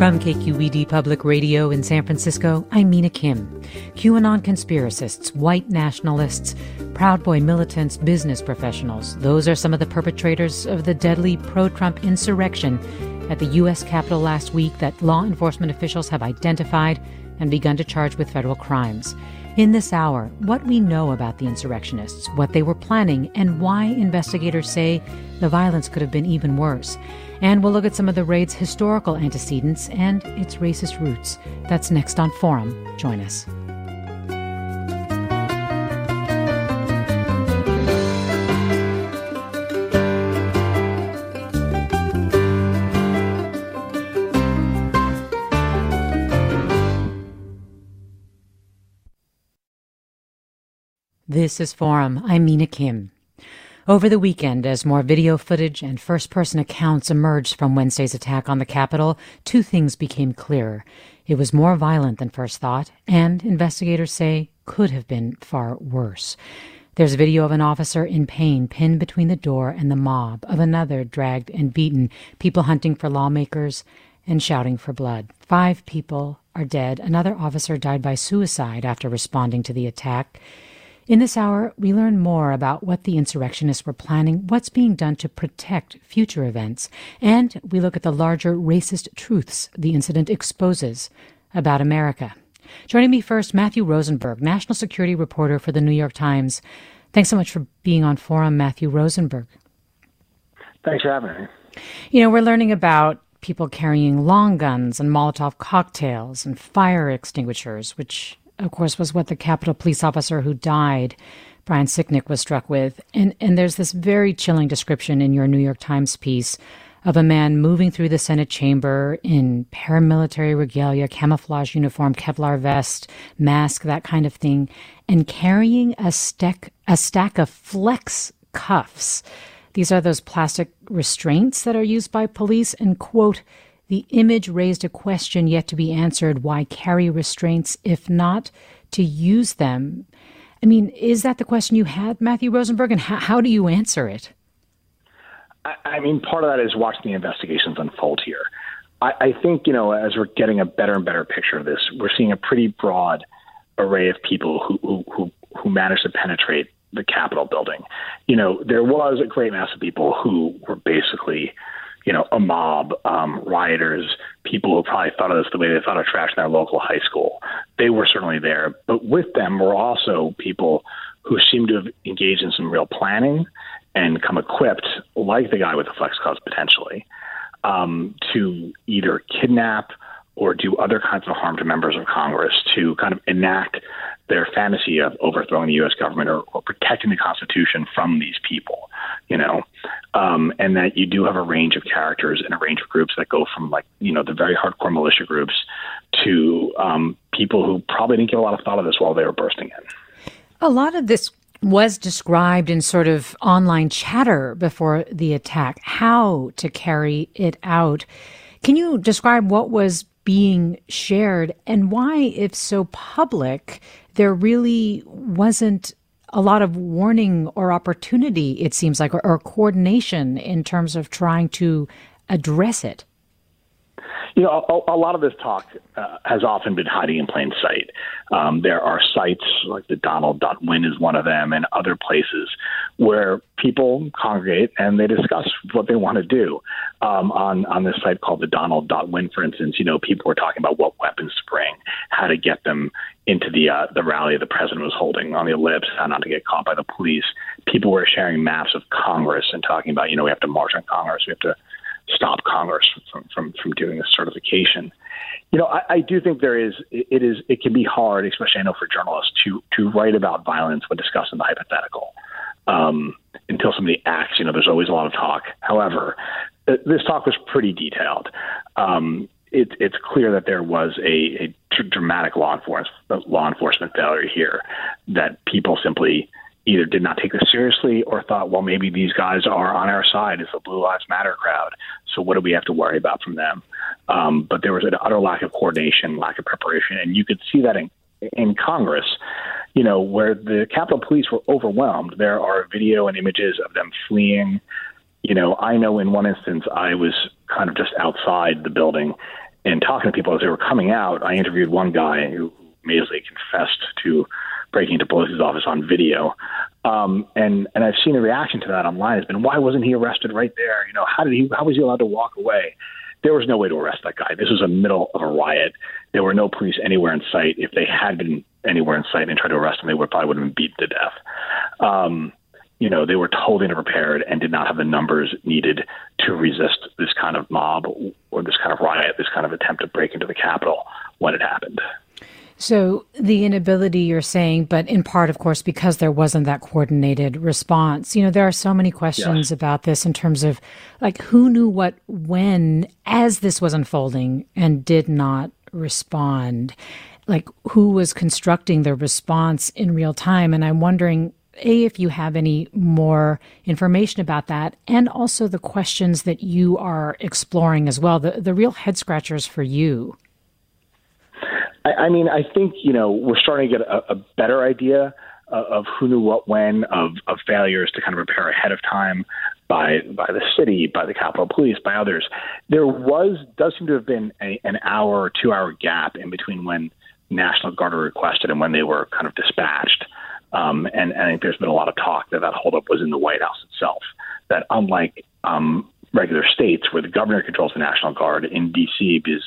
From KQED Public Radio in San Francisco, I'm Mina Kim. QAnon conspiracists, white nationalists, Proud Boy militants, business professionals, those are some of the perpetrators of the deadly pro Trump insurrection at the U.S. Capitol last week that law enforcement officials have identified and begun to charge with federal crimes. In this hour, what we know about the insurrectionists, what they were planning, and why investigators say the violence could have been even worse. And we'll look at some of the raid's historical antecedents and its racist roots. That's next on Forum. Join us. This is Forum. I'm Mina Kim. Over the weekend, as more video footage and first person accounts emerged from Wednesday's attack on the Capitol, two things became clearer. It was more violent than first thought, and investigators say could have been far worse. There's video of an officer in pain pinned between the door and the mob, of another dragged and beaten, people hunting for lawmakers and shouting for blood. Five people are dead. Another officer died by suicide after responding to the attack. In this hour, we learn more about what the insurrectionists were planning, what's being done to protect future events, and we look at the larger racist truths the incident exposes about America. Joining me first, Matthew Rosenberg, national security reporter for the New York Times. Thanks so much for being on Forum, Matthew Rosenberg. Thanks for having me. You know, we're learning about people carrying long guns and Molotov cocktails and fire extinguishers, which of course, was what the Capitol police officer who died, Brian Sicknick, was struck with. And, and there's this very chilling description in your New York Times piece of a man moving through the Senate chamber in paramilitary regalia, camouflage uniform, Kevlar vest, mask, that kind of thing, and carrying a stack, a stack of flex cuffs. These are those plastic restraints that are used by police, and quote, the image raised a question yet to be answered why carry restraints if not to use them? I mean, is that the question you had, Matthew Rosenberg, and how, how do you answer it? I, I, mean, part of that is watching the investigations unfold here. I, I think, you know, as we're getting a better and better picture of this, we're seeing a pretty broad array of people who, who, who, who managed to penetrate the Capitol building. You know, there was a great mass of people who were basically you know, a mob, um, rioters, people who probably thought of this the way they thought of trash in their local high school. They were certainly there. But with them were also people who seemed to have engaged in some real planning and come equipped, like the guy with the flex cuffs potentially, um, to either kidnap or do other kinds of harm to members of Congress to kind of enact their fantasy of overthrowing the U.S. government or, or protecting the Constitution from these people, you know, um, and that you do have a range of characters and a range of groups that go from like, you know, the very hardcore militia groups to um, people who probably didn't give a lot of thought of this while they were bursting in. A lot of this was described in sort of online chatter before the attack, how to carry it out. Can you describe what was being shared and why, if so public, there really wasn't a lot of warning or opportunity, it seems like, or, or coordination in terms of trying to address it. You know, a, a lot of this talk uh, has often been hiding in plain sight. Um, there are sites like the Donald.win is one of them, and other places where people congregate and they discuss what they want to do. Um, on on this site called the Donald.win, for instance, you know, people were talking about what weapons to bring, how to get them into the uh, the rally the president was holding on the ellipse, how not to get caught by the police. People were sharing maps of Congress and talking about, you know, we have to march on Congress, we have to stop Congress from from from doing this certification. You know, I, I do think there is it is it can be hard, especially I know for journalists to to write about violence when discussing the hypothetical. Um, until somebody acts, you know, there's always a lot of talk. However, this talk was pretty detailed. Um, it, it's clear that there was a, a dramatic law enforcement law enforcement failure here. That people simply either did not take this seriously or thought, well, maybe these guys are on our side. It's the Blue Lives Matter crowd. So what do we have to worry about from them? Um, but there was an utter lack of coordination, lack of preparation, and you could see that in in Congress. You know, where the Capitol Police were overwhelmed. There are video and images of them fleeing. You know, I know in one instance I was kind of just outside the building and talking to people as they were coming out. I interviewed one guy who amazingly confessed to breaking into Pelosi's office on video. Um, and and I've seen a reaction to that online has been, why wasn't he arrested right there? You know, how did he? How was he allowed to walk away? There was no way to arrest that guy. This was a middle of a riot. There were no police anywhere in sight. If they had been anywhere in sight and tried to arrest him, they would probably would have been beaten to death. Um, you know, they were totally unprepared and did not have the numbers needed to resist this kind of mob or this kind of riot, this kind of attempt to break into the Capitol when it happened. So the inability you're saying, but in part, of course, because there wasn't that coordinated response. You know, there are so many questions yes. about this in terms of like who knew what when as this was unfolding and did not respond. Like who was constructing the response in real time. And I'm wondering, A, if you have any more information about that, and also the questions that you are exploring as well, the, the real head scratchers for you. I, I mean, I think you know we're starting to get a, a better idea of, of who knew what when, of of failures to kind of prepare ahead of time by by the city, by the Capitol Police, by others. There was does seem to have been a, an hour or two hour gap in between when National Guard were requested and when they were kind of dispatched. Um, and, and I think there's been a lot of talk that that holdup was in the White House itself. That unlike um, regular states where the governor controls the National Guard, in D.C. because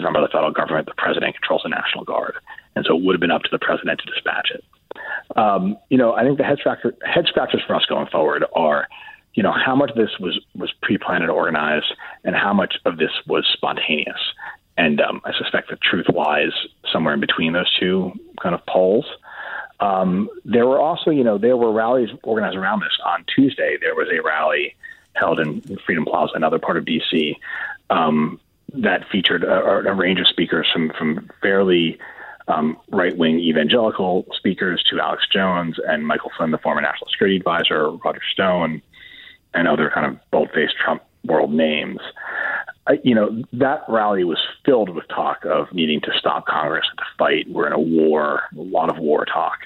done by the federal government. The president controls the National Guard, and so it would have been up to the president to dispatch it. Um, you know, I think the head, scratcher, head scratchers for us going forward are, you know, how much of this was was pre-planned and organized, and how much of this was spontaneous. And um, I suspect the truth lies somewhere in between those two kind of poles. Um, there were also, you know, there were rallies organized around this. On Tuesday, there was a rally held in Freedom Plaza, another part of D.C., um, that featured a, a, range of speakers from from fairly um, right wing evangelical speakers to Alex Jones and Michael Flynn, the former national security advisor, Roger Stone, and other kind of bold faced Trump world names. I, you know, that rally was filled with talk of needing to stop Congress to fight. We're in a war, a lot of war talk.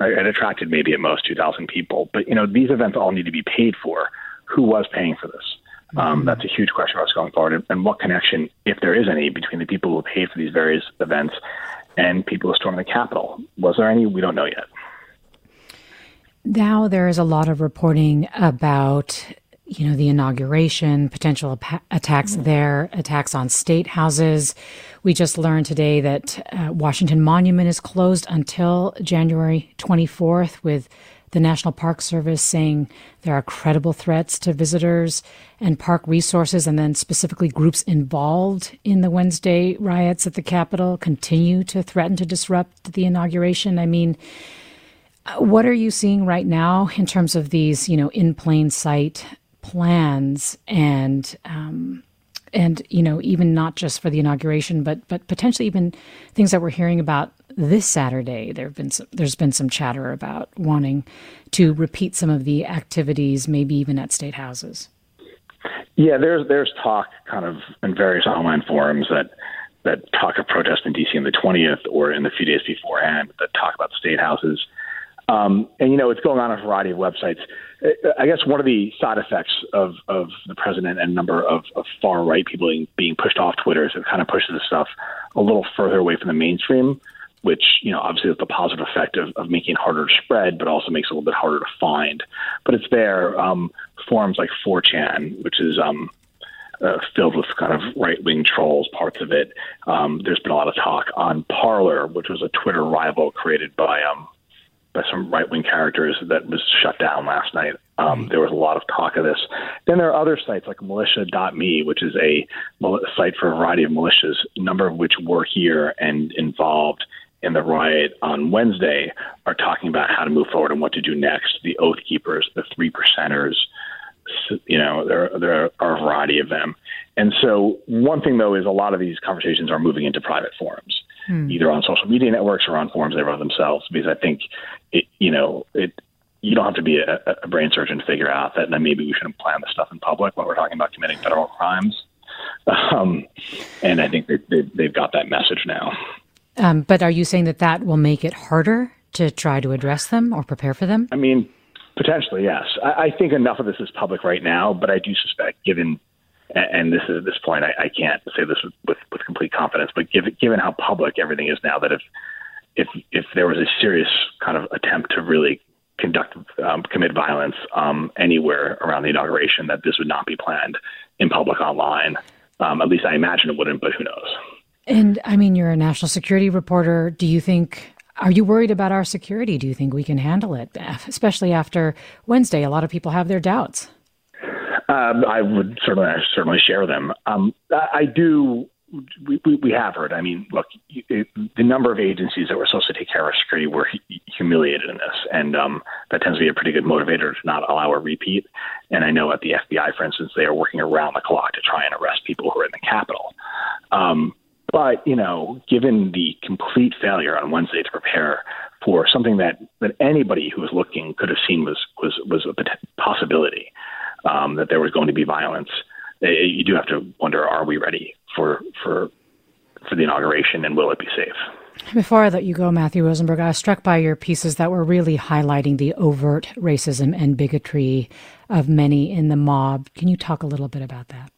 It attracted maybe at most 2,000 people. But, you know, these events all need to be paid for. Who was paying for this? Um, mm-hmm. that's a huge question for us going forward. And, and, what connection, if there is any, between the people who paid for these various events and people who stormed the Capitol? Was there any? We don't know yet. Now there is a lot of reporting about you know the inauguration, potential ap- attacks mm-hmm. there, attacks on state houses. We just learned today that uh, Washington Monument is closed until January 24th with the National Park Service saying there are credible threats to visitors and park resources, and then specifically groups involved in the Wednesday riots at the Capitol continue to threaten to disrupt the inauguration. I mean, what are you seeing right now in terms of these, you know, in plain sight plans and um, and you know even not just for the inauguration, but but potentially even things that we're hearing about this Saturday, there have been some, there's been some chatter about wanting to repeat some of the activities, maybe even at state houses. Yeah, there's there's talk kind of in various online forums that that talk of protest in DC on the 20th or in the few days beforehand that talk about state houses. Um, and you know, it's going on a variety of websites. I guess one of the side effects of, of the president and a number of, of far right people being, being pushed off Twitter is it kind of pushes this stuff a little further away from the mainstream, which, you know, obviously has the positive effect of, of making it harder to spread, but also makes it a little bit harder to find. But it's there. Um, forums like 4chan, which is um, uh, filled with kind of right wing trolls, parts of it. Um, there's been a lot of talk on Parler, which was a Twitter rival created by um, by some right wing characters that was shut down last night. Um, there was a lot of talk of this. Then there are other sites like militia.me, which is a site for a variety of militias, a number of which were here and involved in the riot on Wednesday, are talking about how to move forward and what to do next. The Oath Keepers, the Three Percenters, you know, there there are a variety of them. And so one thing though is a lot of these conversations are moving into private forums, hmm. either on social media networks or on forums they run themselves. Because I think it, you know, it you don't have to be a, a brain surgeon to figure out that maybe we shouldn't plan this stuff in public when we're talking about committing federal crimes. Um, and I think they, they, they've got that message now. Um, but are you saying that that will make it harder to try to address them or prepare for them? I mean, Potentially, yes. I, I think enough of this is public right now, but I do suspect, given and this is at this point, I, I can't say this with, with, with complete confidence, but given given how public everything is now, that if if if there was a serious kind of attempt to really conduct um, commit violence um, anywhere around the inauguration, that this would not be planned in public online. Um, at least I imagine it wouldn't, but who knows? And I mean, you're a national security reporter. Do you think are you worried about our security? Do you think we can handle it, especially after Wednesday? A lot of people have their doubts. Um, I would certainly I certainly share them. Um, I do. We, we, we, have heard. I mean, look, it, the number of agencies that were supposed to take care of security were humiliated in this, and um, that tends to be a pretty good motivator to not allow a repeat. And I know at the FBI, for instance, they are working around the clock to try and arrest people who are in the Capitol. Um, but, you know, given the complete failure on Wednesday to prepare for something that, that anybody who was looking could have seen was, was, was a possibility um, that there was going to be violence, eh, you do have to wonder, are we ready for, for, for the inauguration and will it be safe? Before I let you go, Matthew Rosenberg, I was struck by your pieces that were really highlighting the overt racism and bigotry of many in the mob. Can you talk a little bit about that?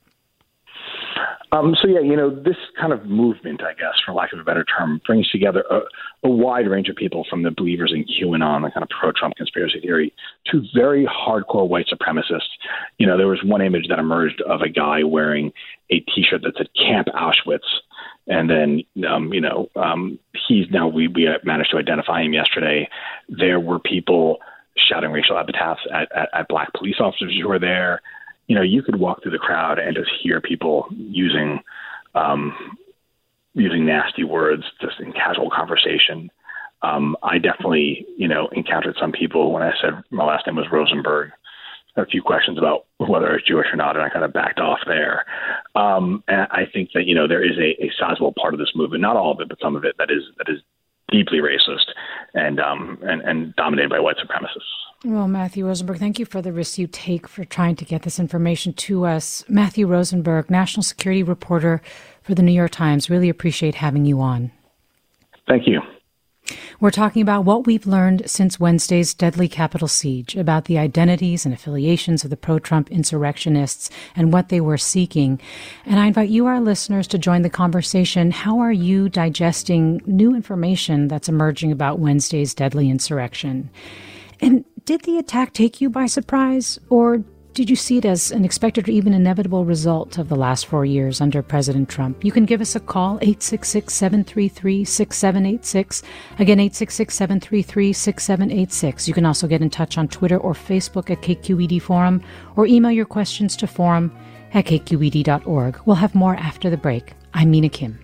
Um, so yeah, you know, this kind of movement, I guess, for lack of a better term, brings together a, a wide range of people from the believers in QAnon, the kind of pro-Trump conspiracy theory, to very hardcore white supremacists. You know, there was one image that emerged of a guy wearing a T-shirt that said "Camp Auschwitz," and then um, you know, um, he's now we we managed to identify him yesterday. There were people shouting racial epithets at, at, at black police officers who were there you know, you could walk through the crowd and just hear people using um, using nasty words just in casual conversation. Um, I definitely, you know, encountered some people when I said my last name was Rosenberg. A few questions about whether I was Jewish or not, and I kind of backed off there. Um, and I think that you know there is a, a sizable part of this movement, not all of it, but some of it that is that is deeply racist and um, and, and dominated by white supremacists. Well, Matthew Rosenberg, thank you for the risk you take for trying to get this information to us. Matthew Rosenberg, national security reporter for the New York Times. Really appreciate having you on. Thank you. We're talking about what we've learned since Wednesday's deadly Capitol siege, about the identities and affiliations of the pro Trump insurrectionists and what they were seeking. And I invite you, our listeners, to join the conversation. How are you digesting new information that's emerging about Wednesday's deadly insurrection? And did the attack take you by surprise, or did you see it as an expected or even inevitable result of the last four years under President Trump? You can give us a call, 866 733 6786. Again, 866 733 6786. You can also get in touch on Twitter or Facebook at KQED Forum, or email your questions to forum at kqed.org. We'll have more after the break. I'm Mina Kim.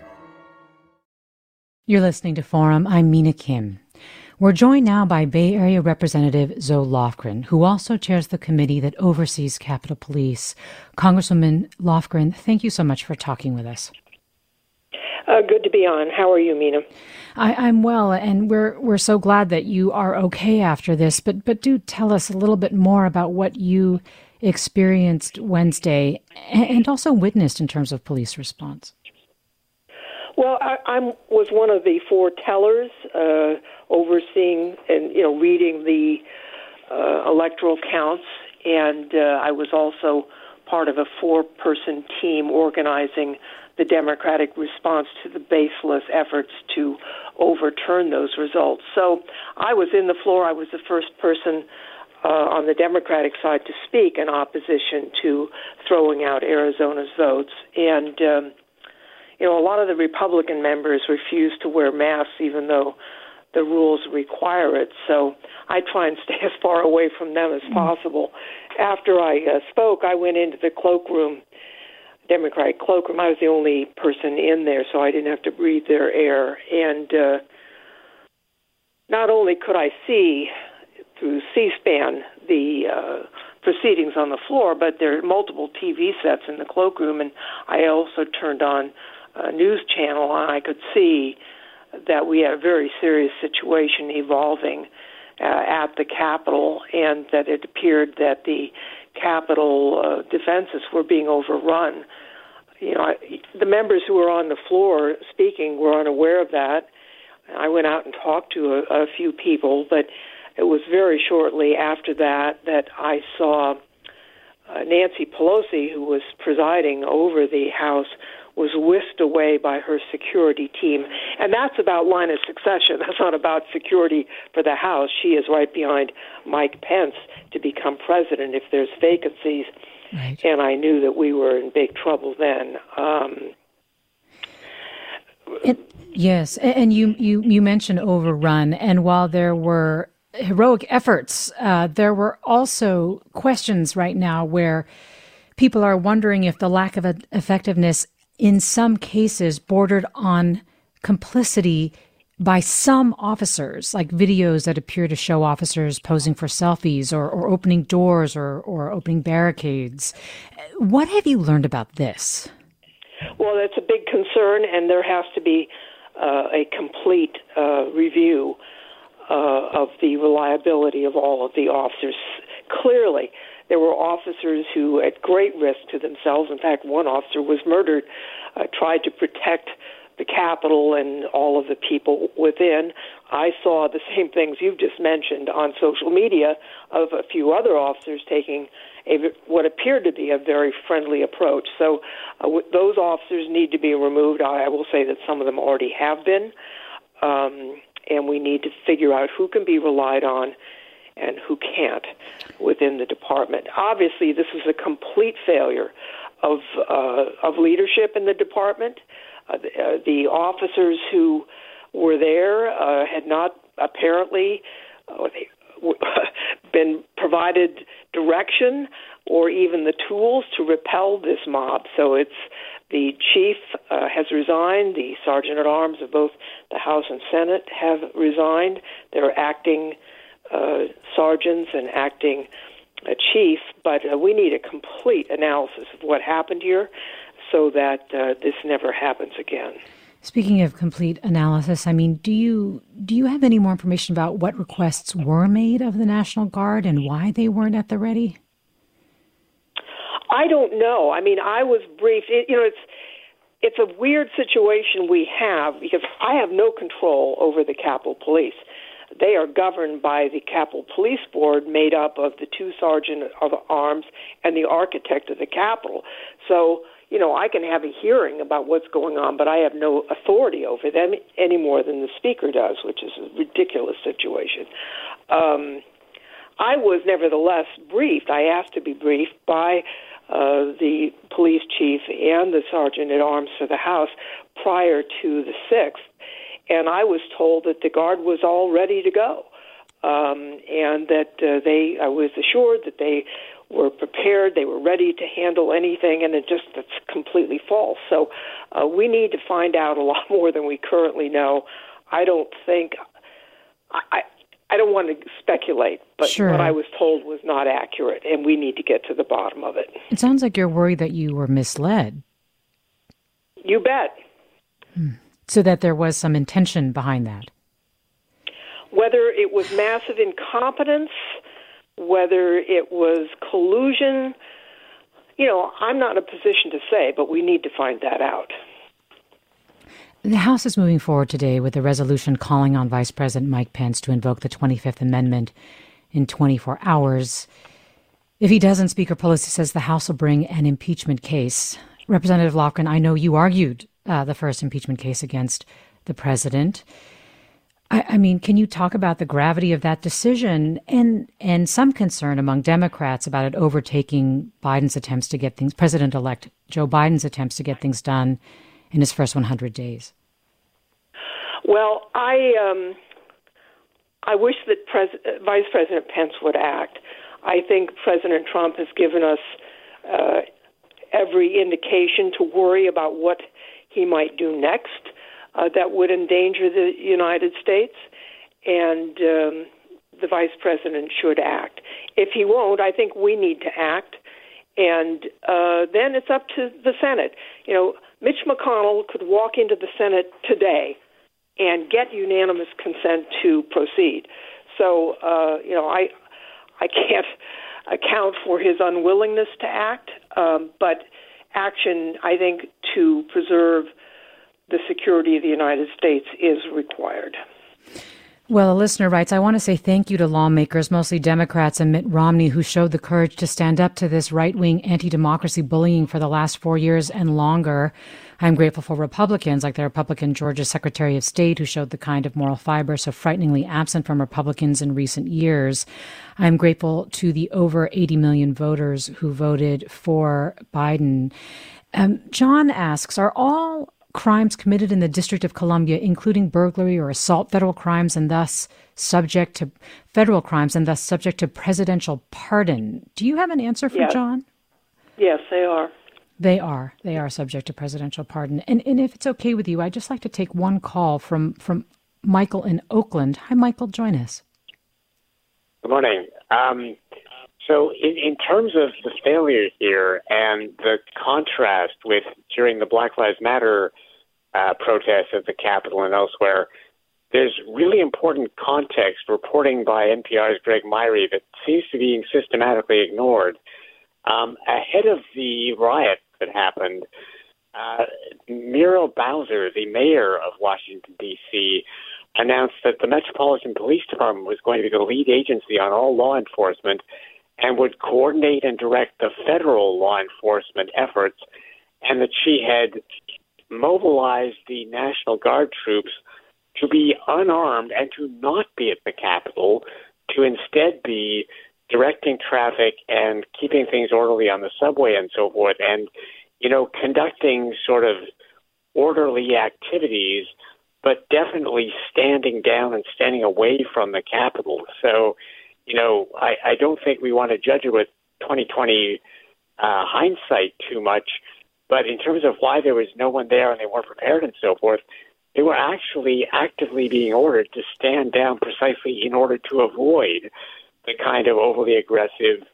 You're listening to Forum. I'm Mina Kim. We're joined now by Bay Area Representative Zoe Lofgren, who also chairs the committee that oversees Capitol Police. Congresswoman Lofgren, thank you so much for talking with us. Uh, good to be on. How are you, Mina? I, am well, and we're we're so glad that you are okay after this. But but do tell us a little bit more about what you experienced Wednesday and also witnessed in terms of police response. Well, I, I was one of the four tellers uh, overseeing and you know reading the uh, electoral counts, and uh, I was also part of a four-person team organizing the Democratic response to the baseless efforts to overturn those results. So I was in the floor. I was the first person uh, on the Democratic side to speak in opposition to throwing out Arizona's votes, and. Um, you know, a lot of the Republican members refuse to wear masks even though the rules require it. So I try and stay as far away from them as mm-hmm. possible. After I uh, spoke, I went into the cloakroom, Democratic cloakroom. I was the only person in there, so I didn't have to breathe their air. And uh, not only could I see through C-SPAN the uh, proceedings on the floor, but there are multiple TV sets in the cloakroom, and I also turned on uh, news channel, and I could see that we had a very serious situation evolving uh, at the Capitol, and that it appeared that the Capitol uh, defenses were being overrun. You know, I, the members who were on the floor speaking were unaware of that. I went out and talked to a, a few people, but it was very shortly after that that I saw uh, Nancy Pelosi, who was presiding over the House, was whisked away by her security team. And that's about line of succession. That's not about security for the House. She is right behind Mike Pence to become president if there's vacancies. Right. And I knew that we were in big trouble then. Um, it, yes, and you, you, you mentioned overrun, and while there were heroic efforts, uh, there were also questions right now where people are wondering if the lack of effectiveness in some cases bordered on complicity by some officers, like videos that appear to show officers posing for selfies or, or opening doors or, or opening barricades. What have you learned about this? Well, that's a big concern, and there has to be uh, a complete uh, review uh, of the reliability of all of the officers. Clearly, there were officers who, at great risk to themselves, in fact, one officer was murdered, uh, tried to protect the Capitol and all of the people within. I saw the same things you've just mentioned on social media of a few other officers taking a, what appeared to be a very friendly approach. So uh, those officers need to be removed. I, I will say that some of them already have been. Um, and we need to figure out who can be relied on and who can't within the department. Obviously, this is a complete failure of uh, of leadership in the department. Uh, the, uh, the officers who were there uh, had not apparently uh, been provided direction or even the tools to repel this mob. So it's the chief uh, has resigned. The sergeant at arms of both the House and Senate have resigned. They're acting uh, sergeants and acting uh, chief, but uh, we need a complete analysis of what happened here so that uh, this never happens again. Speaking of complete analysis, I mean, do you do you have any more information about what requests were made of the National Guard and why they weren't at the ready? I don't know. I mean, I was briefed. It, you know, it's it's a weird situation we have because I have no control over the Capitol Police. They are governed by the Capitol Police Board, made up of the two sergeant of arms and the architect of the Capitol. So, you know, I can have a hearing about what's going on, but I have no authority over them any more than the speaker does, which is a ridiculous situation. Um, I was nevertheless briefed. I asked to be briefed by uh, the police chief and the sergeant at arms for the House prior to the 6th, and I was told that the guard was all ready to go. Um, and that uh, they, I was assured that they were prepared, they were ready to handle anything, and it just that's completely false. So uh, we need to find out a lot more than we currently know. I don't think I. I don't want to speculate, but sure. what I was told was not accurate, and we need to get to the bottom of it. It sounds like you're worried that you were misled. You bet. Hmm. So that there was some intention behind that. Whether it was massive incompetence, whether it was collusion, you know, I'm not in a position to say, but we need to find that out. The House is moving forward today with a resolution calling on Vice President Mike Pence to invoke the 25th Amendment in 24 hours. If he doesn't, Speaker Pelosi says the House will bring an impeachment case. Representative Lofgren, I know you argued uh, the first impeachment case against the president. I, I, mean, can you talk about the gravity of that decision and and some concern among Democrats about it overtaking Biden's attempts to get things, President-elect Joe Biden's attempts to get things done in his first 100 days? Well, I um, I wish that Pres- Vice President Pence would act. I think President Trump has given us uh, every indication to worry about what he might do next uh, that would endanger the United States, and um, the Vice President should act. If he won't, I think we need to act, and uh, then it's up to the Senate. You know Mitch McConnell could walk into the Senate today and get unanimous consent to proceed. So, uh, you know, I I can't account for his unwillingness to act, um, but action, I think, to preserve the security of the United States is required. Well, a listener writes, I want to say thank you to lawmakers, mostly Democrats and Mitt Romney, who showed the courage to stand up to this right wing anti democracy bullying for the last four years and longer. I'm grateful for Republicans, like the Republican Georgia Secretary of State, who showed the kind of moral fiber so frighteningly absent from Republicans in recent years. I'm grateful to the over 80 million voters who voted for Biden. Um, John asks, are all crimes committed in the District of Columbia, including burglary or assault, federal crimes, and thus subject to federal crimes and thus subject to presidential pardon. Do you have an answer for yes. John? Yes, they are. They are. They are subject to presidential pardon. And and if it's okay with you, I'd just like to take one call from from Michael in Oakland. Hi, Michael. Join us. Good morning. Um, so, in, in terms of the failure here and the contrast with during the Black Lives Matter uh, protests at the Capitol and elsewhere, there's really important context reporting by NPR's Greg Myre that seems to be systematically ignored. Um, ahead of the riot that happened, uh, Muriel Bowser, the mayor of Washington, D.C., announced that the Metropolitan Police Department was going to be the lead agency on all law enforcement and would coordinate and direct the federal law enforcement efforts, and that she had mobilized the National Guard troops to be unarmed and to not be at the Capitol, to instead be directing traffic and keeping things orderly on the subway and so forth, and you know, conducting sort of orderly activities, but definitely standing down and standing away from the Capitol. So you know, I, I don't think we want to judge it with 2020 uh, hindsight too much. But in terms of why there was no one there and they weren't prepared and so forth, they were actually actively being ordered to stand down precisely in order to avoid the kind of overly aggressive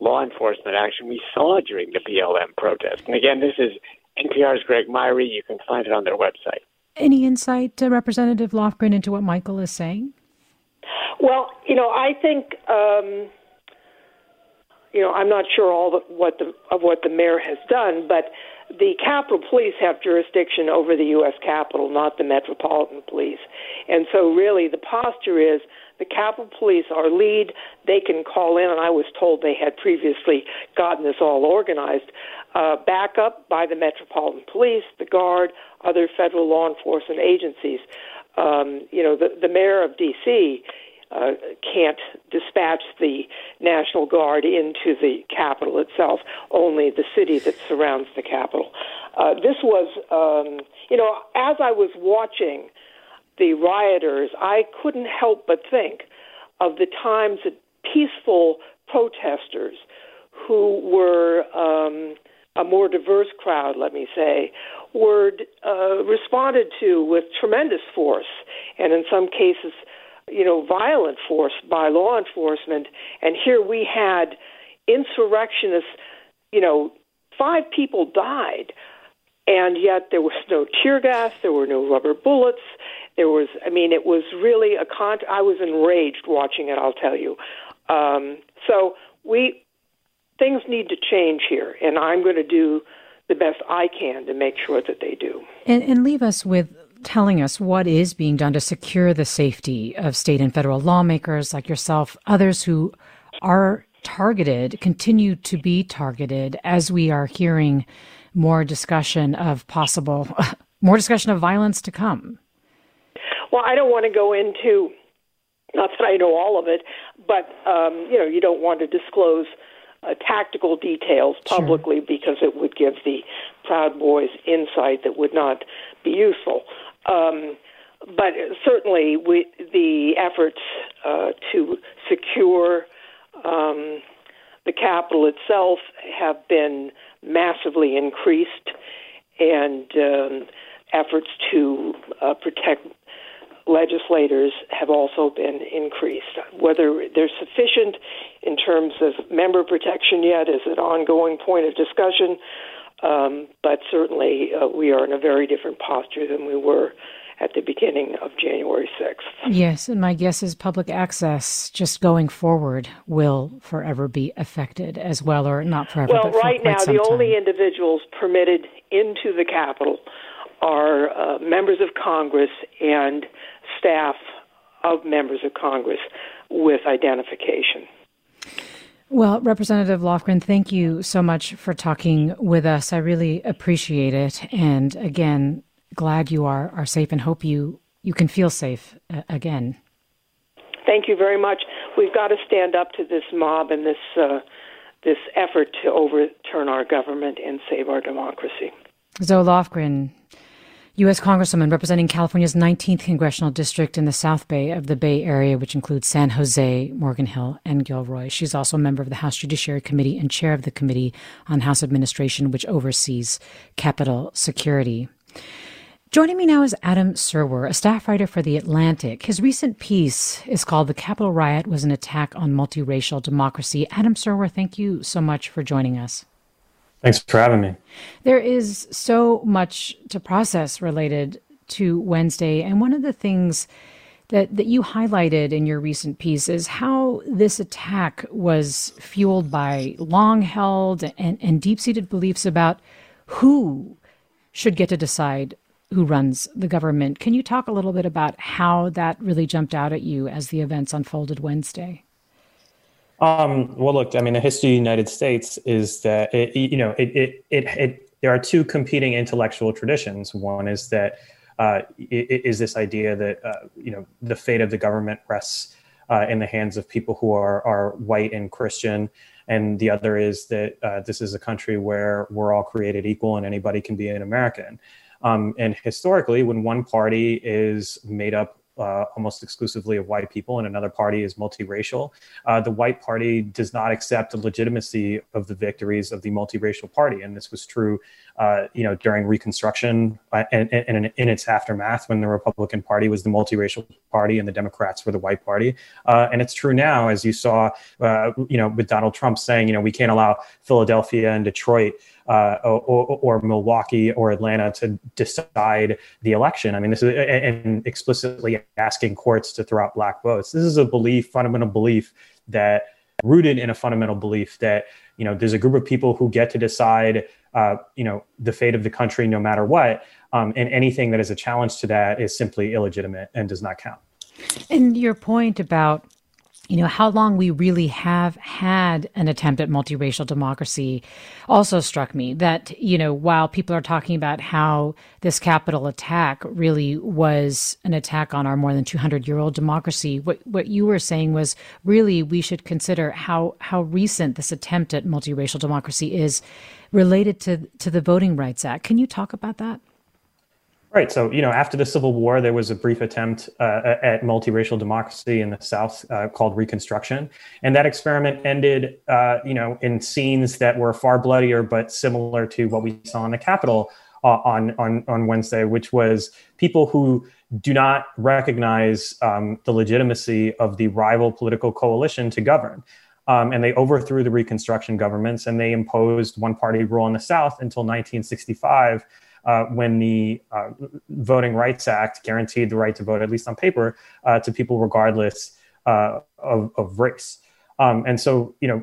law enforcement action we saw during the BLM protest. And again, this is NPR's Greg Myre. You can find it on their website. Any insight, uh, Representative Lofgren, into what Michael is saying? Well, you know, I think um, you know I'm not sure all the, what the of what the mayor has done, but the Capitol Police have jurisdiction over the U.S. Capitol, not the Metropolitan Police, and so really the posture is the Capitol Police are lead. They can call in, and I was told they had previously gotten this all organized. uh, backup by the Metropolitan Police, the Guard, other federal law enforcement agencies. Um, you know, the, the mayor of D.C. Uh, can't dispatch the National Guard into the Capitol itself, only the city that surrounds the Capitol. Uh, this was, um, you know, as I was watching the rioters, I couldn't help but think of the times that peaceful protesters who were um, a more diverse crowd, let me say, were uh, responded to with tremendous force, and in some cases, you know, violent force by law enforcement. And here we had insurrectionists, you know, five people died, and yet there was no tear gas, there were no rubber bullets. There was, I mean, it was really a con. I was enraged watching it. I'll tell you. Um, so we things need to change here, and I'm going to do the best I can to make sure that they do. And, and leave us with telling us what is being done to secure the safety of state and federal lawmakers like yourself, others who are targeted, continue to be targeted as we are hearing more discussion of possible, more discussion of violence to come. Well, I don't want to go into, not that I know all of it, but um, you know, you don't want to disclose uh, tactical details publicly sure. because it would give the Proud Boys insight that would not be useful. Um, but certainly, we, the efforts uh, to secure um, the Capitol itself have been massively increased, and um, efforts to uh, protect legislators have also been increased. Whether they're sufficient in terms of member protection yet is an ongoing point of discussion, um, but certainly uh, we are in a very different posture than we were at the beginning of January 6th. Yes, and my guess is public access just going forward will forever be affected as well, or not forever. Well, right now, the time. only individuals permitted into the Capitol are uh, members of Congress and staff of members of Congress with identification. Well, Representative Lofgren, thank you so much for talking with us. I really appreciate it. And again, glad you are, are safe and hope you, you can feel safe uh, again. Thank you very much. We've got to stand up to this mob and this, uh, this effort to overturn our government and save our democracy. Zoe Lofgren, U.S. Congresswoman representing California's 19th congressional district in the South Bay of the Bay Area, which includes San Jose, Morgan Hill, and Gilroy. She's also a member of the House Judiciary Committee and chair of the Committee on House Administration, which oversees Capitol security. Joining me now is Adam Serwer, a staff writer for The Atlantic. His recent piece is called The Capitol Riot Was an Attack on Multiracial Democracy. Adam Serwer, thank you so much for joining us. Thanks for having me. There is so much to process related to Wednesday. And one of the things that, that you highlighted in your recent piece is how this attack was fueled by long held and, and deep seated beliefs about who should get to decide who runs the government. Can you talk a little bit about how that really jumped out at you as the events unfolded Wednesday? Um, well, look, I mean, the history of the United States is that it, you know it, it, it, it, there are two competing intellectual traditions. One is that uh, is this idea that uh, you know the fate of the government rests uh, in the hands of people who are are white and Christian, and the other is that uh, this is a country where we're all created equal and anybody can be an American. Um, and historically, when one party is made up uh, almost exclusively of white people, and another party is multiracial. Uh, the white party does not accept the legitimacy of the victories of the multiracial party, and this was true, uh, you know, during Reconstruction uh, and, and, in its aftermath, when the Republican Party was the multiracial party and the Democrats were the white party, uh, and it's true now, as you saw, uh, you know, with Donald Trump saying, you know, we can't allow Philadelphia and Detroit uh, or, or, Milwaukee or Atlanta to decide the election. I mean, this is and explicitly asking courts to throw out black votes. This is a belief, fundamental belief that rooted in a fundamental belief that you know there's a group of people who get to decide uh, you know the fate of the country no matter what, um, and anything that is a challenge to that is simply illegitimate and does not count. And your point about you know, how long we really have had an attempt at multiracial democracy also struck me that, you know, while people are talking about how this Capitol attack really was an attack on our more than 200 year old democracy, what, what you were saying was really we should consider how, how recent this attempt at multiracial democracy is related to, to the Voting Rights Act. Can you talk about that? Right. So, you know, after the Civil War, there was a brief attempt uh, at multiracial democracy in the South uh, called Reconstruction. And that experiment ended, uh, you know, in scenes that were far bloodier, but similar to what we saw in the Capitol uh, on, on, on Wednesday, which was people who do not recognize um, the legitimacy of the rival political coalition to govern. Um, and they overthrew the Reconstruction governments and they imposed one party rule in the South until 1965 uh, when the uh, Voting Rights Act guaranteed the right to vote, at least on paper, uh, to people regardless uh, of, of, race. Um, and so, you know,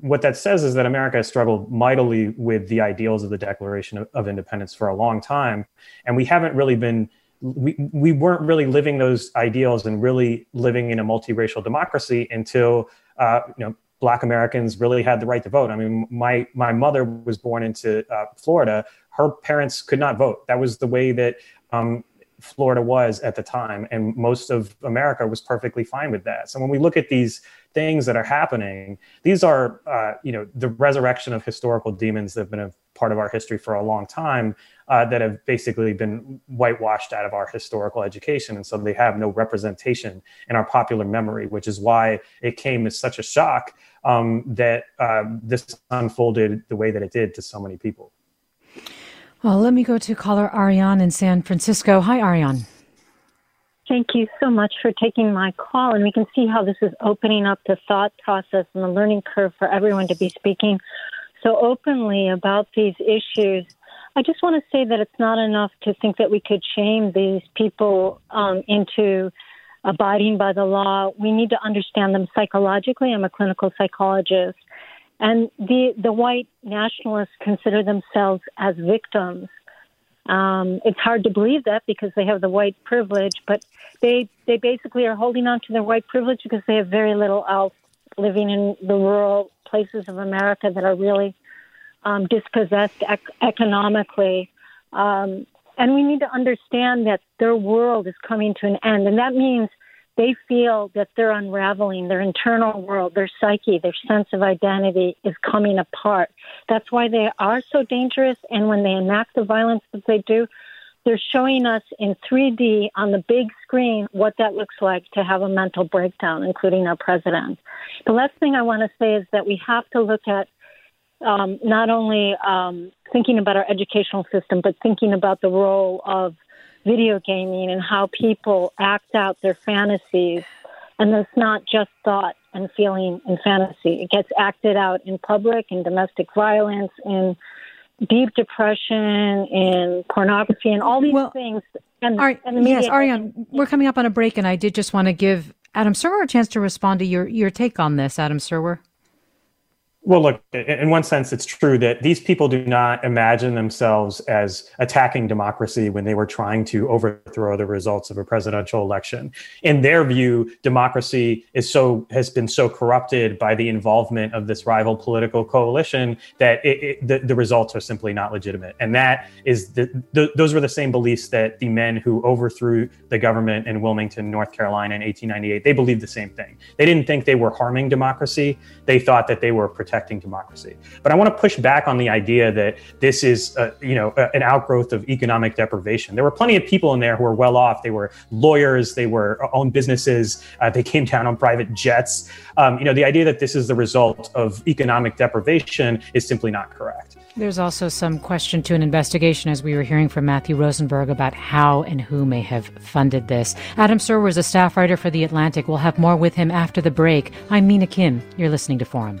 what that says is that America has struggled mightily with the ideals of the Declaration of, of Independence for a long time, and we haven't really been we, we weren't really living those ideals and really living in a multiracial democracy until uh, you know black americans really had the right to vote i mean my my mother was born into uh, florida her parents could not vote. That was the way that um, Florida was at the time, and most of America was perfectly fine with that. So when we look at these things that are happening, these are, uh, you know, the resurrection of historical demons that have been a part of our history for a long time, uh, that have basically been whitewashed out of our historical education, and so they have no representation in our popular memory, which is why it came as such a shock um, that uh, this unfolded the way that it did to so many people. Well, let me go to caller Ariane in San Francisco. Hi, Ariane. Thank you so much for taking my call. And we can see how this is opening up the thought process and the learning curve for everyone to be speaking so openly about these issues. I just want to say that it's not enough to think that we could shame these people um, into abiding by the law. We need to understand them psychologically. I'm a clinical psychologist. And the, the white nationalists consider themselves as victims. Um, it's hard to believe that because they have the white privilege, but they, they basically are holding on to their white privilege because they have very little else living in the rural places of America that are really um, dispossessed ec- economically. Um, and we need to understand that their world is coming to an end. And that means they feel that they're unraveling their internal world, their psyche, their sense of identity is coming apart. That's why they are so dangerous. And when they enact the violence that they do, they're showing us in 3D on the big screen what that looks like to have a mental breakdown, including our president. The last thing I want to say is that we have to look at um, not only um, thinking about our educational system, but thinking about the role of video gaming and how people act out their fantasies. And that's not just thought and feeling and fantasy. It gets acted out in public, in domestic violence, in deep depression, in pornography, and all these well, things. And, Ari- and yes, Ariane, we're coming up on a break, and I did just want to give Adam Serwer a chance to respond to your, your take on this, Adam Serwer. Well, look, in one sense, it's true that these people do not imagine themselves as attacking democracy when they were trying to overthrow the results of a presidential election. In their view, democracy is so has been so corrupted by the involvement of this rival political coalition that it, it, the, the results are simply not legitimate. And that is the, the, those were the same beliefs that the men who overthrew the government in Wilmington, North Carolina in 1898, they believed the same thing. They didn't think they were harming democracy. They thought that they were protecting protecting democracy. But I want to push back on the idea that this is, uh, you know, an outgrowth of economic deprivation. There were plenty of people in there who were well off. They were lawyers. They were uh, owned businesses. Uh, they came down on private jets. Um, you know, the idea that this is the result of economic deprivation is simply not correct. There's also some question to an investigation, as we were hearing from Matthew Rosenberg, about how and who may have funded this. Adam Serwer is a staff writer for The Atlantic. We'll have more with him after the break. I'm Mina Kim. You're listening to Forum.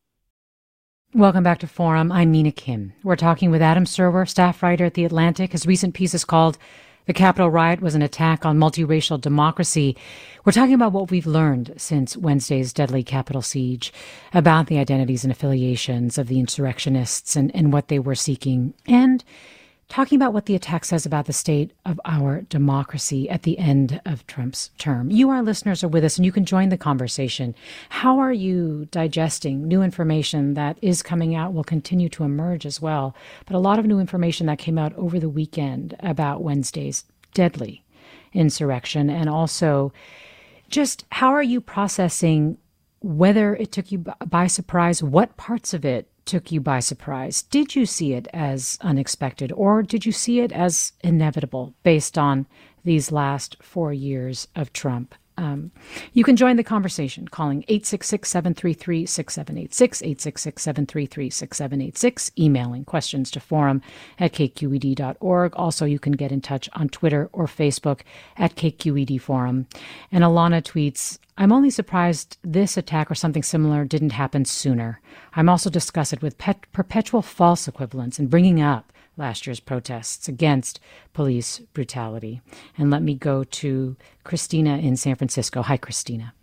Welcome back to Forum. I'm Mina Kim. We're talking with Adam Serwer, staff writer at The Atlantic. His recent piece is called The Capitol Riot Was an Attack on Multiracial Democracy. We're talking about what we've learned since Wednesday's deadly Capitol siege, about the identities and affiliations of the insurrectionists and, and what they were seeking, and talking about what the attack says about the state of our democracy at the end of Trump's term. You, our listeners, are with us and you can join the conversation. How are you digesting new information that is coming out, will continue to emerge as well, but a lot of new information that came out over the weekend about Wednesday's deadly insurrection and also just how are you processing whether it took you by surprise, what parts of it took you by surprise. Did you see it as unexpected or did you see it as inevitable based on these last four years of Trump? Um, you can join the conversation calling 866 733 6786, 866 733 6786, emailing questions to forum at kqed.org. Also, you can get in touch on Twitter or Facebook at KQED Forum. And Alana tweets, I'm only surprised this attack or something similar didn't happen sooner. I'm also disgusted with pet- perpetual false equivalence and bringing up last year's protests against police brutality. And let me go to Christina in San Francisco. Hi, Christina.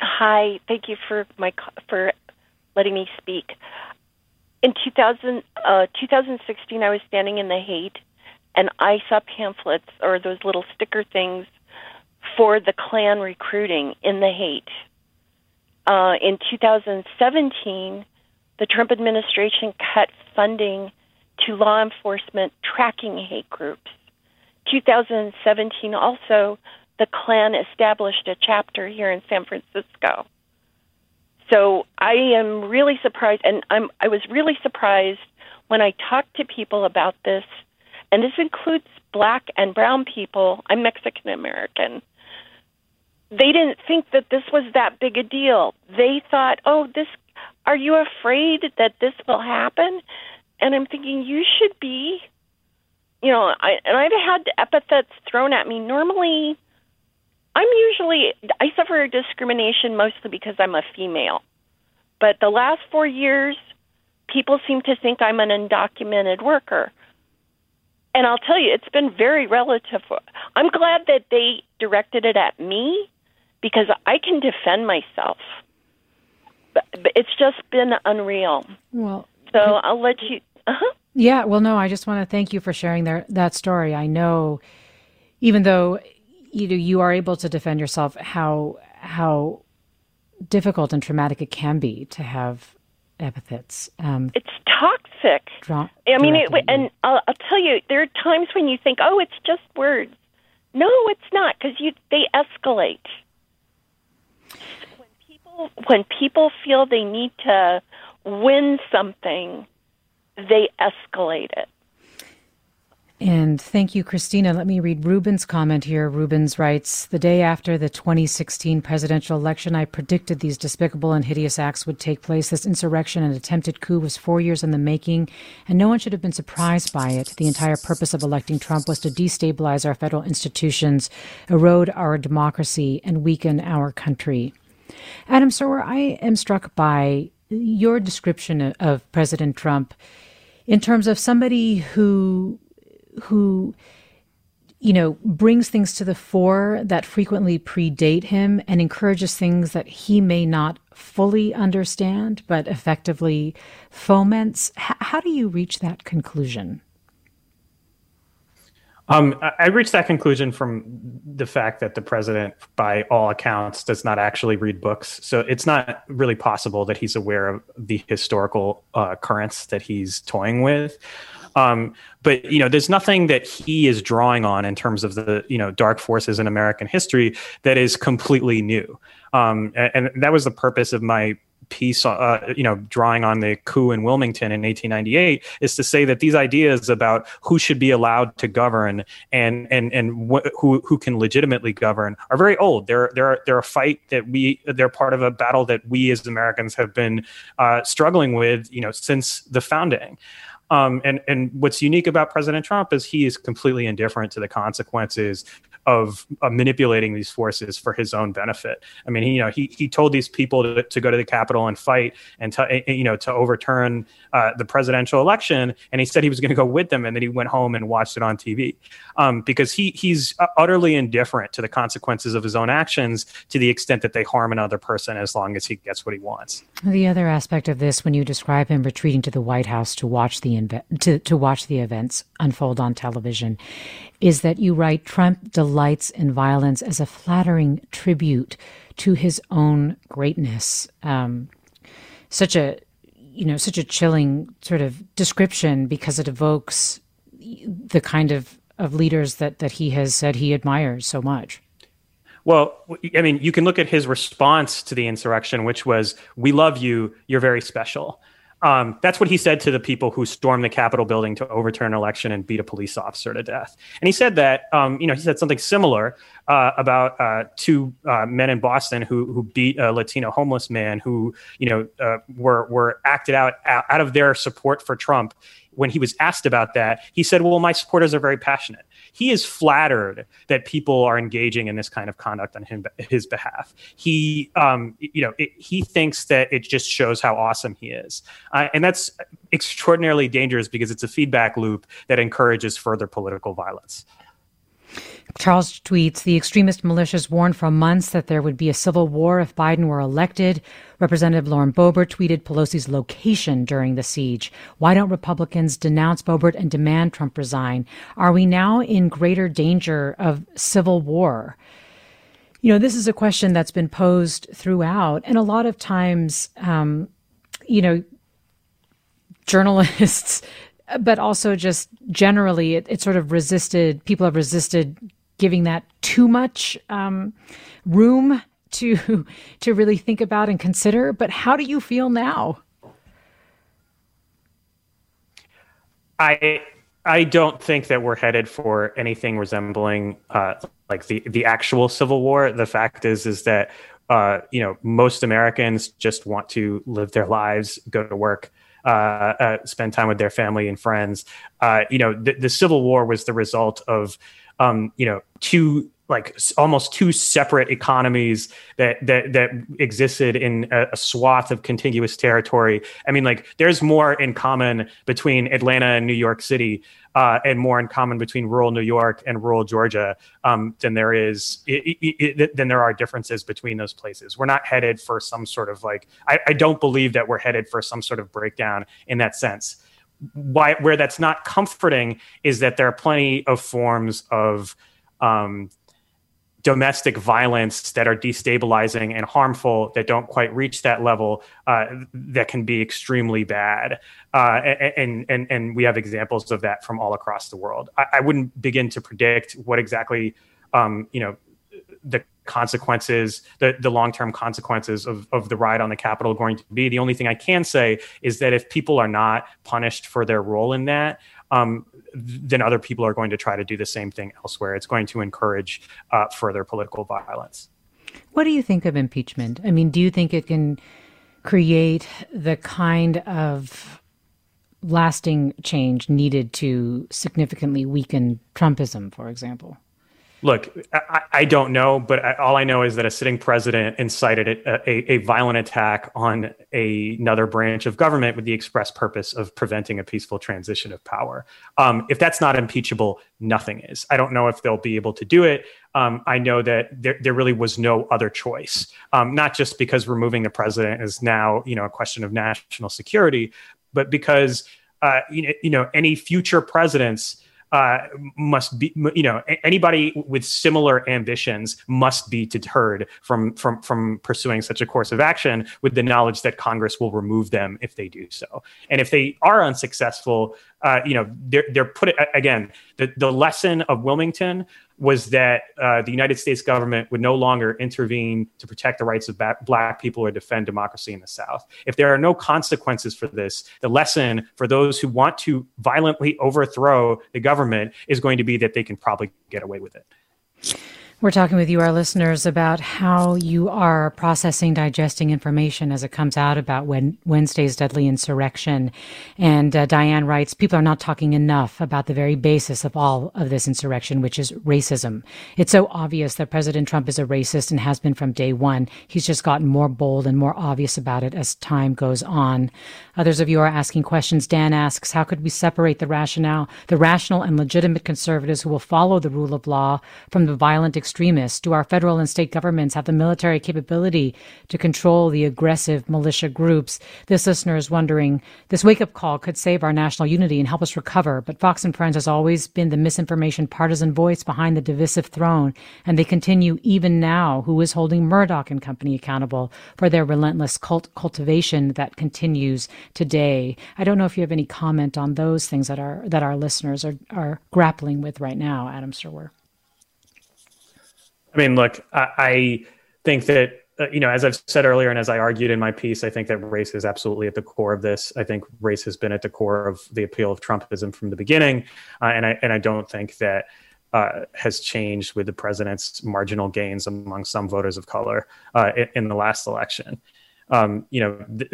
Hi, thank you for my for letting me speak. In 2000, uh, 2016, I was standing in the Haight, and I saw pamphlets or those little sticker things for the Klan recruiting in the Haight. Uh, in 2017, the Trump administration cut funding to law enforcement tracking hate groups. 2017 also, the Klan established a chapter here in San Francisco. So I am really surprised, and I'm, I was really surprised when I talked to people about this, and this includes black and brown people. I'm Mexican American they didn't think that this was that big a deal. They thought, "Oh, this are you afraid that this will happen?" And I'm thinking you should be. You know, I and I've had epithets thrown at me. Normally, I'm usually I suffer discrimination mostly because I'm a female. But the last 4 years, people seem to think I'm an undocumented worker. And I'll tell you, it's been very relative. I'm glad that they directed it at me because I can defend myself. But, but it's just been unreal. Well, so I'll let you. Uh-huh. Yeah, well, no, I just want to thank you for sharing their, that story. I know, even though you know you are able to defend yourself, how how difficult and traumatic it can be to have epithets. Um, it's toxic. Dra- I mean, it, and I'll, I'll tell you, there are times when you think, "Oh, it's just words." No, it's not because you they escalate when people when people feel they need to win something, they escalate it. And thank you, Christina. Let me read Ruben's comment here. Rubens writes The day after the 2016 presidential election, I predicted these despicable and hideous acts would take place. This insurrection and attempted coup was four years in the making, and no one should have been surprised by it. The entire purpose of electing Trump was to destabilize our federal institutions, erode our democracy, and weaken our country. Adam Serwer, I am struck by your description of President Trump in terms of somebody who who you know brings things to the fore that frequently predate him and encourages things that he may not fully understand but effectively foments H- how do you reach that conclusion um, I reached that conclusion from the fact that the president, by all accounts, does not actually read books. So it's not really possible that he's aware of the historical uh, currents that he's toying with. Um, but you know, there's nothing that he is drawing on in terms of the you know dark forces in American history that is completely new. Um, and, and, that was the purpose of my piece, uh, you know, drawing on the coup in Wilmington in 1898, is to say that these ideas about who should be allowed to govern and and and wh- who who can legitimately govern are very old. They're they're they're a fight that we they're part of a battle that we as Americans have been uh, struggling with, you know, since the founding. Um, and and what's unique about President Trump is he is completely indifferent to the consequences of, manipulating these forces for his own benefit. I mean, he, you know, he he told these people to, to go to the Capitol and fight and to you know to overturn uh, the presidential election, and he said he was going to go with them, and then he went home and watched it on TV um, because he he's utterly indifferent to the consequences of his own actions to the extent that they harm another person as long as he gets what he wants. The other aspect of this, when you describe him retreating to the White House to watch the to to watch the events unfold on television, is that you write Trump delights in violence as a flattering tribute to his own greatness. Um, such a you know such a chilling sort of description because it evokes the kind of of leaders that that he has said he admires so much. Well, I mean, you can look at his response to the insurrection, which was, "We love you. You're very special." Um, that's what he said to the people who stormed the Capitol building to overturn an election and beat a police officer to death. And he said that, um, you know, he said something similar uh, about uh, two uh, men in Boston who who beat a Latino homeless man who, you know, uh, were were acted out out of their support for Trump. When he was asked about that, he said, "Well, my supporters are very passionate." He is flattered that people are engaging in this kind of conduct on him, his behalf. He, um, you know, it, he thinks that it just shows how awesome he is, uh, and that's extraordinarily dangerous because it's a feedback loop that encourages further political violence. Charles tweets The extremist militias warned for months that there would be a civil war if Biden were elected. Representative Lauren Boebert tweeted Pelosi's location during the siege. Why don't Republicans denounce Boebert and demand Trump resign? Are we now in greater danger of civil war? You know, this is a question that's been posed throughout, and a lot of times, um, you know, journalists but also just generally it, it, sort of resisted people have resisted giving that too much um, room to to really think about and consider. But how do you feel now? I I don't think that we're headed for anything resembling uh, like the the actual civil war. The fact is is that uh, you know most Americans just want to live their lives, go to work, uh, uh, spend time with their family and friends. Uh, you know, the, the, Civil War was the result of um, you know, two like almost two separate economies that that that existed in a, a, swath of contiguous territory. I mean, like there's more in common between Atlanta and New York City, uh, and more in common between rural New York and rural Georgia um, than there is it, it, it, than there are differences between those places. We're not headed for some sort of like I, I don't believe that we're headed for some sort of breakdown in that sense why where that's not comforting is that there are plenty of forms of um, domestic violence that are destabilizing and harmful that don't quite reach that level uh, that can be extremely bad uh, and, and and we have examples of that from all across the world i, I wouldn't begin to predict what exactly um, you know the consequences, the, the long term consequences of, of the ride on the Capitol going to be. The only thing I can say is that if people are not punished for their role in that, um, then other people are going to try to do the same thing elsewhere. It's going to encourage uh, further political violence. What do you think of impeachment? I mean, do you think it can create the kind of lasting change needed to significantly weaken Trumpism, for example? Look, I, I, don't know, but I, all I know is that a sitting president incited a, a, a violent attack on a, another branch of government with the express purpose of preventing a peaceful transition of power. Um, if that's not impeachable, nothing is. I don't know if they'll be able to do it. Um, I know that there, there really was no other choice, um, not just because removing the president is now, you know, a question of national security, but because, uh, you know, you know, any future presidents uh, must be you know anybody with similar ambitions must be deterred from from from pursuing such a course of action with the knowledge that Congress will remove them if they do so. And if they are unsuccessful, uh, you know, they're they're put again. The the lesson of Wilmington was that uh, the United States government would no longer intervene to protect the rights of ba- black people or defend democracy in the South. If there are no consequences for this, the lesson for those who want to violently overthrow the government is going to be that they can probably get away with it. We're talking with you, our listeners, about how you are processing, digesting information as it comes out about when Wednesday's deadly insurrection. And uh, Diane writes, people are not talking enough about the very basis of all of this insurrection, which is racism. It's so obvious that President Trump is a racist and has been from day one. He's just gotten more bold and more obvious about it as time goes on. Others of you are asking questions. Dan asks, how could we separate the rationale, the rational and legitimate conservatives who will follow the rule of law from the violent extremists? Do our federal and state governments have the military capability to control the aggressive militia groups? This listener is wondering, this wake up call could save our national unity and help us recover, but Fox and Friends has always been the misinformation partisan voice behind the divisive throne, and they continue even now. Who is holding Murdoch and company accountable for their relentless cult cultivation that continues today? I don't know if you have any comment on those things that are that our listeners are, are grappling with right now, Adam Serwer. I mean, look, I, I think that uh, you know, as I've said earlier, and as I argued in my piece, I think that race is absolutely at the core of this. I think race has been at the core of the appeal of Trumpism from the beginning, uh, and I and I don't think that uh, has changed with the president's marginal gains among some voters of color uh, in, in, the last election um, you know, th-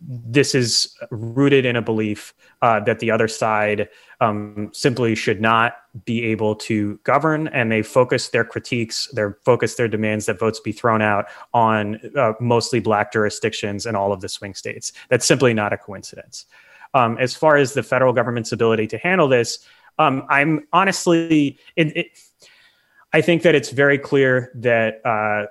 this is rooted in a belief uh, that the other side um, simply should not be able to govern, and they focus their critiques, their focus their demands that votes be thrown out on uh, mostly black jurisdictions and all of the swing states. That's simply not a coincidence. Um, as far as the federal government's ability to handle this, um, I'm honestly, it, it, I think that it's very clear that. Uh,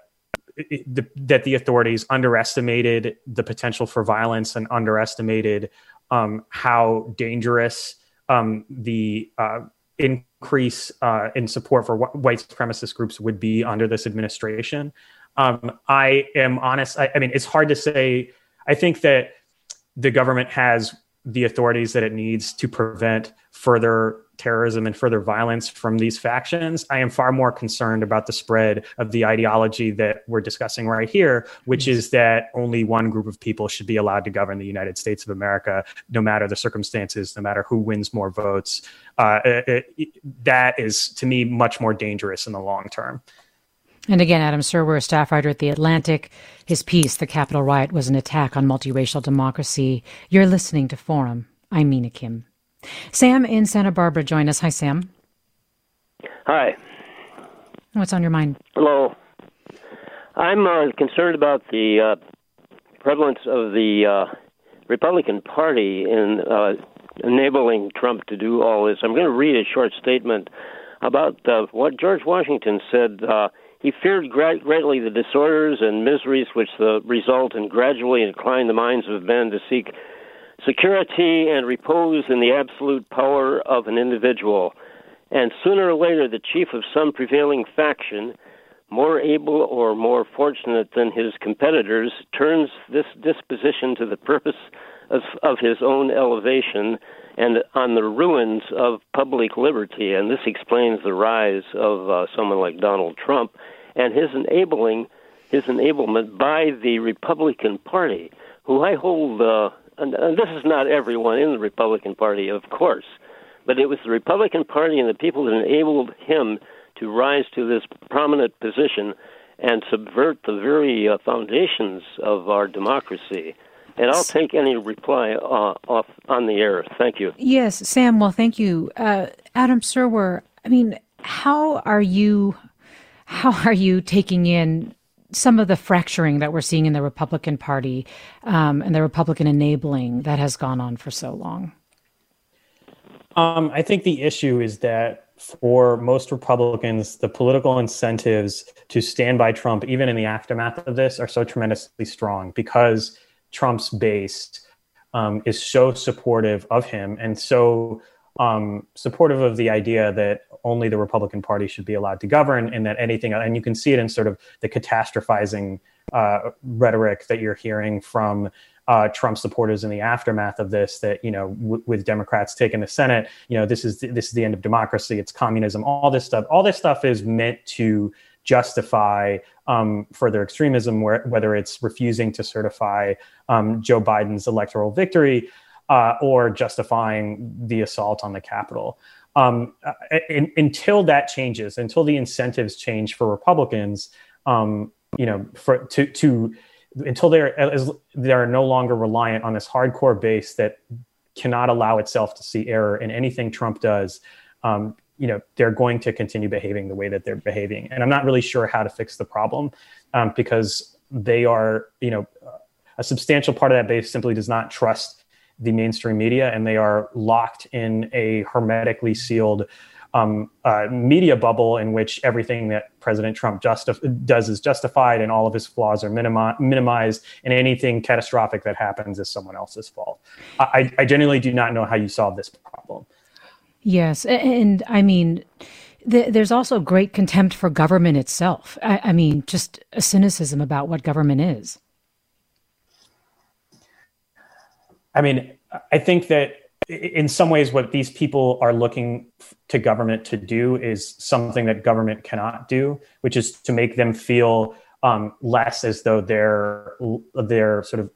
the, that the authorities underestimated the potential for violence and underestimated um, how dangerous um, the uh, increase uh, in support for wh- white supremacist groups would be under this administration. Um, I am honest. I, I mean, it's hard to say. I think that the government has the authorities that it needs to prevent further terrorism and further violence from these factions. I am far more concerned about the spread of the ideology that we're discussing right here, which is that only one group of people should be allowed to govern the United States of America, no matter the circumstances, no matter who wins more votes. Uh, it, it, that is, to me, much more dangerous in the long term. And again, Adam Serwer, a staff writer at The Atlantic. His piece, The Capitol Riot, was an attack on multiracial democracy. You're listening to Forum. I'm Mina Kim. Sam in Santa Barbara, join us. Hi, Sam. Hi. What's on your mind? Hello. I'm uh, concerned about the uh, prevalence of the uh, Republican Party in uh, enabling Trump to do all this. I'm going to read a short statement about uh, what George Washington said. Uh, he feared greatly the disorders and miseries which the result and gradually incline the minds of men to seek security and repose in the absolute power of an individual. And sooner or later, the chief of some prevailing faction, more able or more fortunate than his competitors, turns this disposition to the purpose of, of his own elevation and on the ruins of public liberty. And this explains the rise of uh, someone like Donald Trump and his enabling his enablement by the Republican Party, who I hold uh, and, this is not everyone in the Republican Party, of course, but it was the Republican Party and the people that enabled him to rise to this prominent position and subvert the very uh, foundations of our democracy. And I'll take any reply uh, off on the air. Thank you. Yes, Sam. Well, thank you, uh, Adam Serwer. I mean, how are you? How are you taking in some of the fracturing that we're seeing in the Republican Party um, and the Republican enabling that has gone on for so long? Um, I think the issue is that for most Republicans, the political incentives to stand by Trump, even in the aftermath of this, are so tremendously strong because Trump's base um, is so supportive of him and so um, supportive of the idea that only the Republican Party should be allowed to govern, and that anything, and you can see it in sort of the catastrophizing uh, rhetoric that you're hearing from uh, Trump supporters in the aftermath of this that you know w- with Democrats taking the Senate, you know this is th- this is the end of democracy, it's communism, all this stuff. All this stuff is meant to justify um, further extremism, where, whether it's refusing to certify um, Joe Biden's electoral victory uh, or justifying the assault on the Capitol. Um, uh, in, until that changes, until the incentives change for Republicans, um, you know, for to to until they're as they are no longer reliant on this hardcore base that cannot allow itself to see error in anything Trump does. Um, you know, they're going to continue behaving the way that they're behaving, and I'm not really sure how to fix the problem um, because they are, you know, a substantial part of that base simply does not trust the mainstream media, and they are locked in a hermetically sealed um, uh, media bubble in which everything that President Trump justif- does is justified and all of his flaws are minimi- minimized, and anything catastrophic that happens is someone else's fault. I, I genuinely do not know how you solve this problem. Yes, and I mean, there's also great contempt for government itself. I, I mean, just a cynicism about what government is. I mean, I think that in some ways, what these people are looking to government to do is something that government cannot do, which is to make them feel um, less as though their their sort of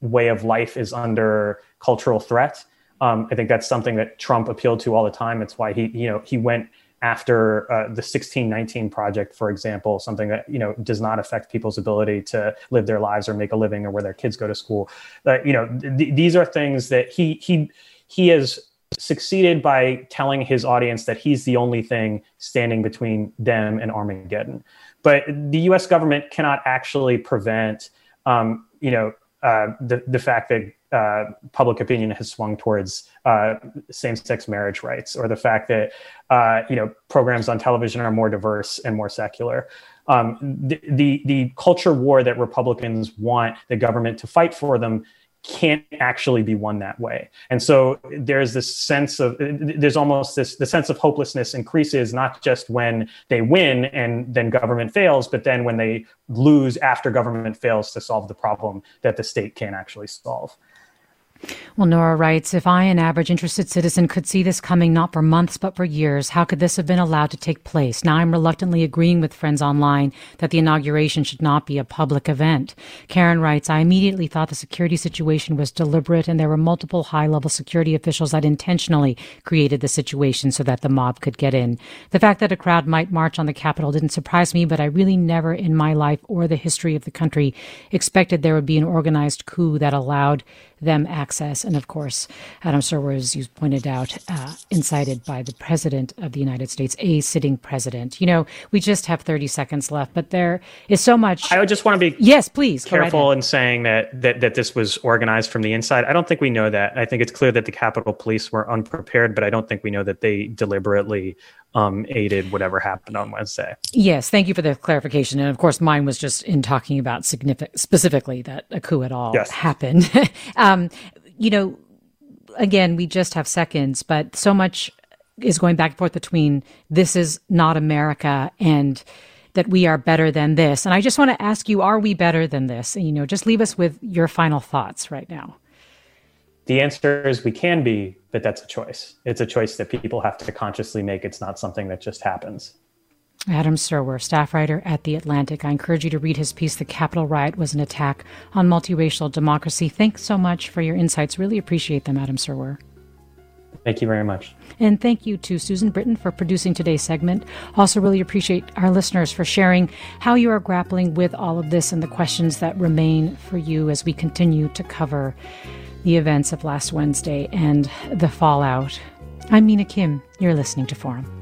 way of life is under cultural threat. Um, I think that's something that Trump appealed to all the time. It's why he, you know, he went after uh, the 1619 project, for example, something that you know does not affect people's ability to live their lives or make a living or where their kids go to school. Uh, you know, th- these are things that he he he has succeeded by telling his audience that he's the only thing standing between them and Armageddon. But the U.S. government cannot actually prevent, um, you know, uh, the the fact that uh, public opinion has swung towards uh, same-sex marriage rights, or the fact that uh, you know programs on television are more diverse and more secular. Um, the, the, the culture war that Republicans want the government to fight for them can't actually be won that way. And so there's this sense of there's almost this the sense of hopelessness increases not just when they win and then government fails, but then when they lose after government fails to solve the problem that the state can't actually solve. Well, Nora writes If I, an average interested citizen, could see this coming not for months but for years, how could this have been allowed to take place? Now I'm reluctantly agreeing with friends online that the inauguration should not be a public event. Karen writes I immediately thought the security situation was deliberate and there were multiple high level security officials that intentionally created the situation so that the mob could get in. The fact that a crowd might march on the Capitol didn't surprise me, but I really never in my life or the history of the country expected there would be an organized coup that allowed them access. And of course, Adam Serwer, as you pointed out, uh, incited by the President of the United States, a sitting president. You know, we just have 30 seconds left, but there is so much. I just want to be yes, please careful right in saying that, that that this was organized from the inside. I don't think we know that. I think it's clear that the Capitol Police were unprepared, but I don't think we know that they deliberately um, aided whatever happened on Wednesday. Yes, thank you for the clarification. And of course, mine was just in talking about significant, specifically that a coup at all yes. happened. um, you know, again, we just have seconds, but so much is going back and forth between this is not America and that we are better than this. And I just want to ask you, are we better than this? And, you know, just leave us with your final thoughts right now. The answer is we can be, but that's a choice. It's a choice that people have to consciously make. It's not something that just happens. Adam Serwer, staff writer at The Atlantic. I encourage you to read his piece, The Capitol Riot Was an Attack on Multiracial Democracy. Thanks so much for your insights. Really appreciate them, Adam Serwer. Thank you very much. And thank you to Susan Britton for producing today's segment. Also, really appreciate our listeners for sharing how you are grappling with all of this and the questions that remain for you as we continue to cover the events of last Wednesday and the fallout. I'm Mina Kim. You're listening to Forum.